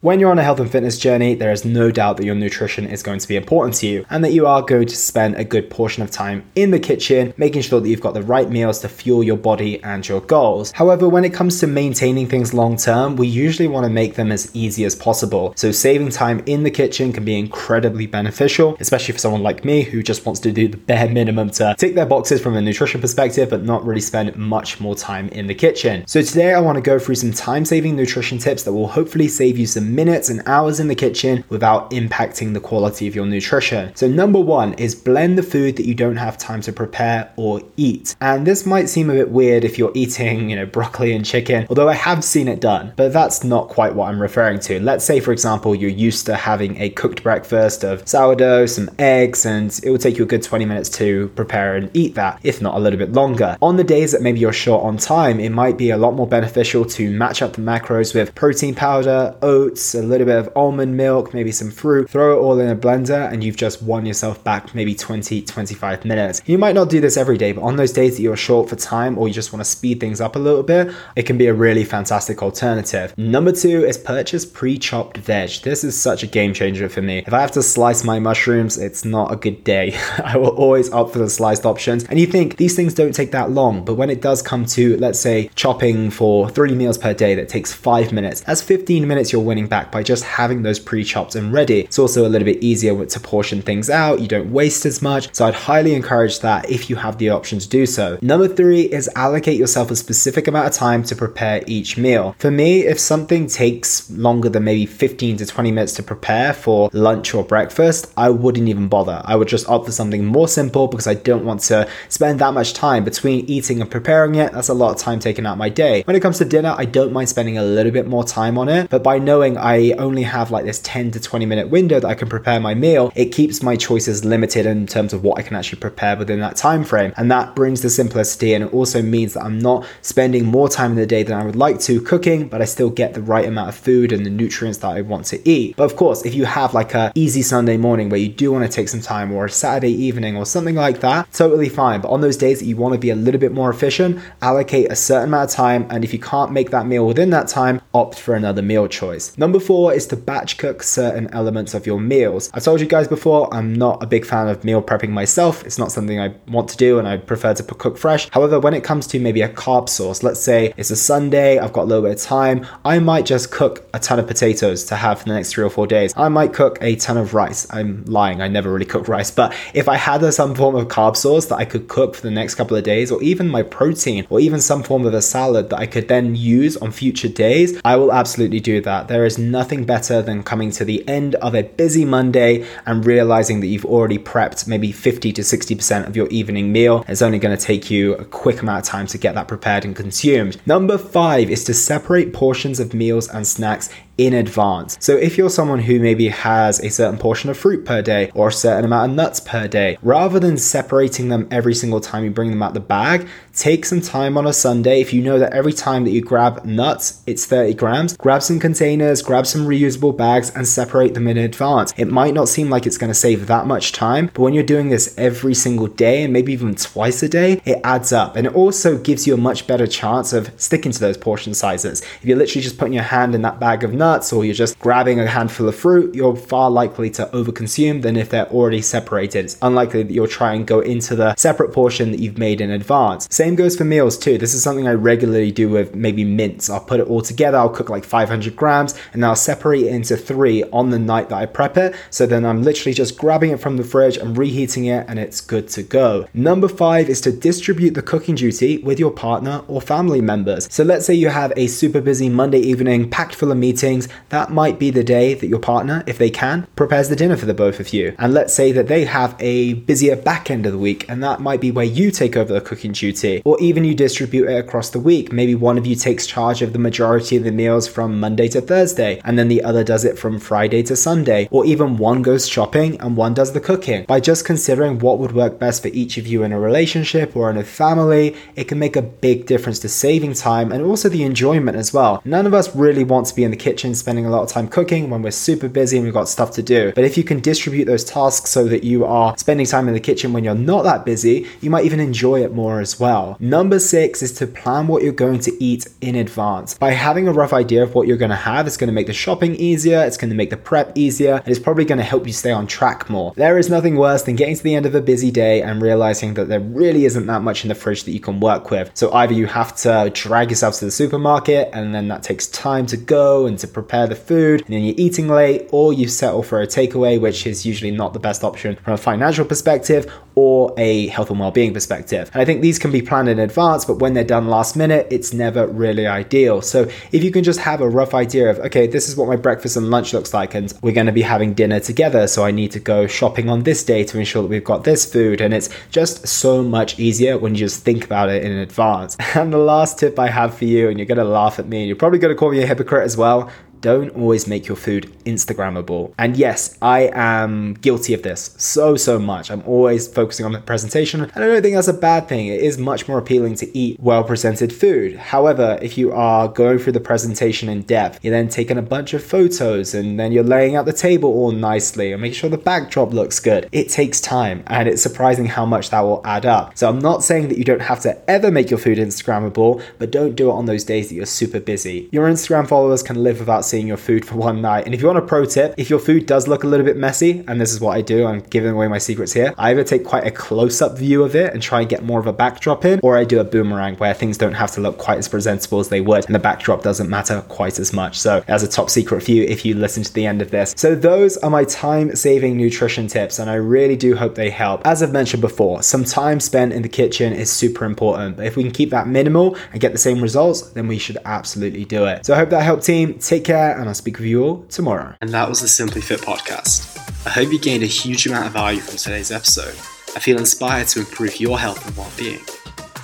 When you're on a health and fitness journey, there is no doubt that your nutrition is going to be important to you and that you are going to spend a good portion of time in the kitchen, making sure that you've got the right meals to fuel your body and your goals. However, when it comes to maintaining things long term, we usually want to make them as easy as possible. So, saving time in the kitchen can be incredibly beneficial, especially for someone like me who just wants to do the bare minimum to tick their boxes from a nutrition perspective, but not really spend much more time in the kitchen. So, today I want to go through some time saving nutrition tips that will hopefully save you some minutes and hours in the kitchen without impacting the quality of your nutrition. So, number one is blend the food that you don't have time to prepare or eat. And this might seem a bit weird if you're eating, you know, broccoli and chicken, although I have seen it done, but that's not quite what I'm referring to. Let's say, for example, you're used to having a cooked breakfast of sourdough, some eggs, and it will take you a good 20 minutes to prepare and eat that, if not a little bit longer. On the days that maybe you're short on time, it might be a lot more beneficial to match up the macros with protein powder, oats, oats, a little bit of almond milk, maybe some fruit, throw it all in a blender, and you've just won yourself back maybe 20, 25 minutes. You might not do this every day, but on those days that you're short for time or you just want to speed things up a little bit, it can be a really fantastic alternative. Number two is purchase pre chopped veg. This is such a game changer for me. If I have to slice my mushrooms, it's not a good day. I will always opt for the sliced options. And you think these things don't take that long, but when it does come to, let's say, chopping for three meals per day that takes five minutes, that's 15 minutes you're winning back by just having those pre-chopped and ready. It's also a little bit easier to portion things out. You don't waste as much. So I'd highly encourage that if you have the option to do so. Number three is allocate yourself a specific amount of time to prepare each meal. For me, if something takes longer than maybe 15 to 20 minutes to prepare for lunch or breakfast, I wouldn't even bother. I would just opt for something more simple because I don't want to spend that much time between eating and preparing it. That's a lot of time taken out my day. When it comes to dinner, I don't mind spending a little bit more time on it, but by knowing I only have like this 10 to 20 minute window that I can prepare my meal, it keeps my choices limited in terms of what I can actually prepare within that time frame. And that brings the simplicity and it also means that I'm not spending more time in the day than I would like to cooking, but I still get the right amount of food and the nutrients that I want to eat. But of course, if you have like a easy Sunday morning where you do want to take some time or a Saturday evening or something like that, totally fine. But on those days that you want to be a little bit more efficient, allocate a certain amount of time. And if you can't make that meal within that time, opt for another meal choice. Number four is to batch cook certain elements of your meals. I've told you guys before, I'm not a big fan of meal prepping myself. It's not something I want to do and I prefer to cook fresh. However, when it comes to maybe a carb source, let's say it's a Sunday, I've got a little bit of time, I might just cook a ton of potatoes to have for the next three or four days. I might cook a ton of rice. I'm lying, I never really cook rice, but if I had some form of carb source that I could cook for the next couple of days, or even my protein, or even some form of a salad that I could then use on future days, I will absolutely do that. There is nothing better than coming to the end of a busy Monday and realizing that you've already prepped maybe 50 to 60% of your evening meal. It's only going to take you a quick amount of time to get that prepared and consumed. Number five is to separate portions of meals and snacks in advance. So if you're someone who maybe has a certain portion of fruit per day or a certain amount of nuts per day, rather than separating them every single time you bring them out the bag, take some time on a Sunday. If you know that every time that you grab nuts, it's 30 grams, grab some containers, grab some reusable bags and separate them in advance. It might not seem like it's going to save that much time, but when you're doing this every single day and maybe even twice a day, it adds up. And it also gives you a much better chance of sticking to those portion sizes. If you're literally just putting your hand in that bag of nuts, nuts or you're just grabbing a handful of fruit, you're far likely to overconsume than if they're already separated. It's unlikely that you'll try and go into the separate portion that you've made in advance. Same goes for meals too. This is something I regularly do with maybe mince. I'll put it all together, I'll cook like 500 grams, and I'll separate it into three on the night that I prep it. So then I'm literally just grabbing it from the fridge and reheating it, and it's good to go. Number five is to distribute the cooking duty with your partner or family members. So let's say you have a super busy Monday evening packed full of meetings that might be the day that your partner, if they can, prepares the dinner for the both of you. And let's say that they have a busier back end of the week, and that might be where you take over the cooking duty, or even you distribute it across the week. Maybe one of you takes charge of the majority of the meals from Monday to Thursday, and then the other does it from Friday to Sunday, or even one goes shopping and one does the cooking. By just considering what would work best for each of you in a relationship or in a family, it can make a big difference to saving time and also the enjoyment as well. None of us really want to be in the kitchen spending a lot of time cooking when we're super busy and we've got stuff to do. But if you can distribute those tasks so that you are spending time in the kitchen when you're not that busy, you might even enjoy it more as well. Number six is to plan what you're going to eat in advance. By having a rough idea of what you're going to have, it's going to make the shopping easier, it's going to make the prep easier, and it's probably going to help you stay on track more. There is nothing worse than getting to the end of a busy day and realizing that there really isn't that much in the fridge that you can work with. So either you have to drag yourself to the supermarket and then that takes time to go and to prepare the food, and then you're eating late, or you settle for a takeaway, which is usually not the best option from a financial perspective or a health and well-being perspective. And I think these can be planned in advance, but when they're done last minute, it's never really ideal. So if you can just have a rough idea of, okay, this is what my breakfast and lunch looks like, and we're going to be having dinner together, so I need to go shopping on this day to ensure that we've got this food, and it's just so much easier when you just think about it in advance. And the last tip I have for you, and you're going to laugh at me, and you're probably going to call me a hypocrite as well, don't always make your food Instagrammable. And yes, I am guilty of this so, so much. I'm always focusing on the presentation, and I don't think that's a bad thing. It is much more appealing to eat well presented food. However, if you are going through the presentation in depth, you're then taking a bunch of photos and then you're laying out the table all nicely and making sure the backdrop looks good. It takes time, and it's surprising how much that will add up. So I'm not saying that you don't have to ever make your food Instagrammable, but don't do it on those days that you're super busy. Your Instagram followers can live without seeing your food for one night. And if you want a pro tip, if your food does look a little bit messy, and this is what I do, I'm giving away my secrets here. I either take quite a close up view of it and try and get more of a backdrop in, or I do a boomerang where things don't have to look quite as presentable as they would, and the backdrop doesn't matter quite as much. So as a top secret for you if you listen to the end of this. So those are my time saving nutrition tips, and I really do hope they help. As I've mentioned before, some time spent in the kitchen is super important, but if we can keep that minimal and get the same results, then we should absolutely do it. So I hope that helped, team. Take care, and I'll speak with you all tomorrow. And that was the Simply Fit podcast. I hope you gained a huge amount of value from today's episode. I feel inspired to improve your health and well being.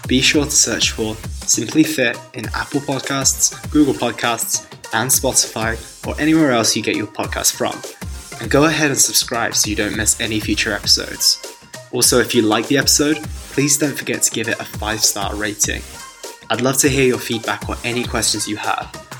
Be sure to search for Simply Fit in Apple Podcasts, Google Podcasts, and Spotify, or anywhere else you get your podcast from. And go ahead and subscribe so you don't miss any future episodes. Also, if you like the episode, please don't forget to give it a 5 star rating. I'd love to hear your feedback or any questions you have.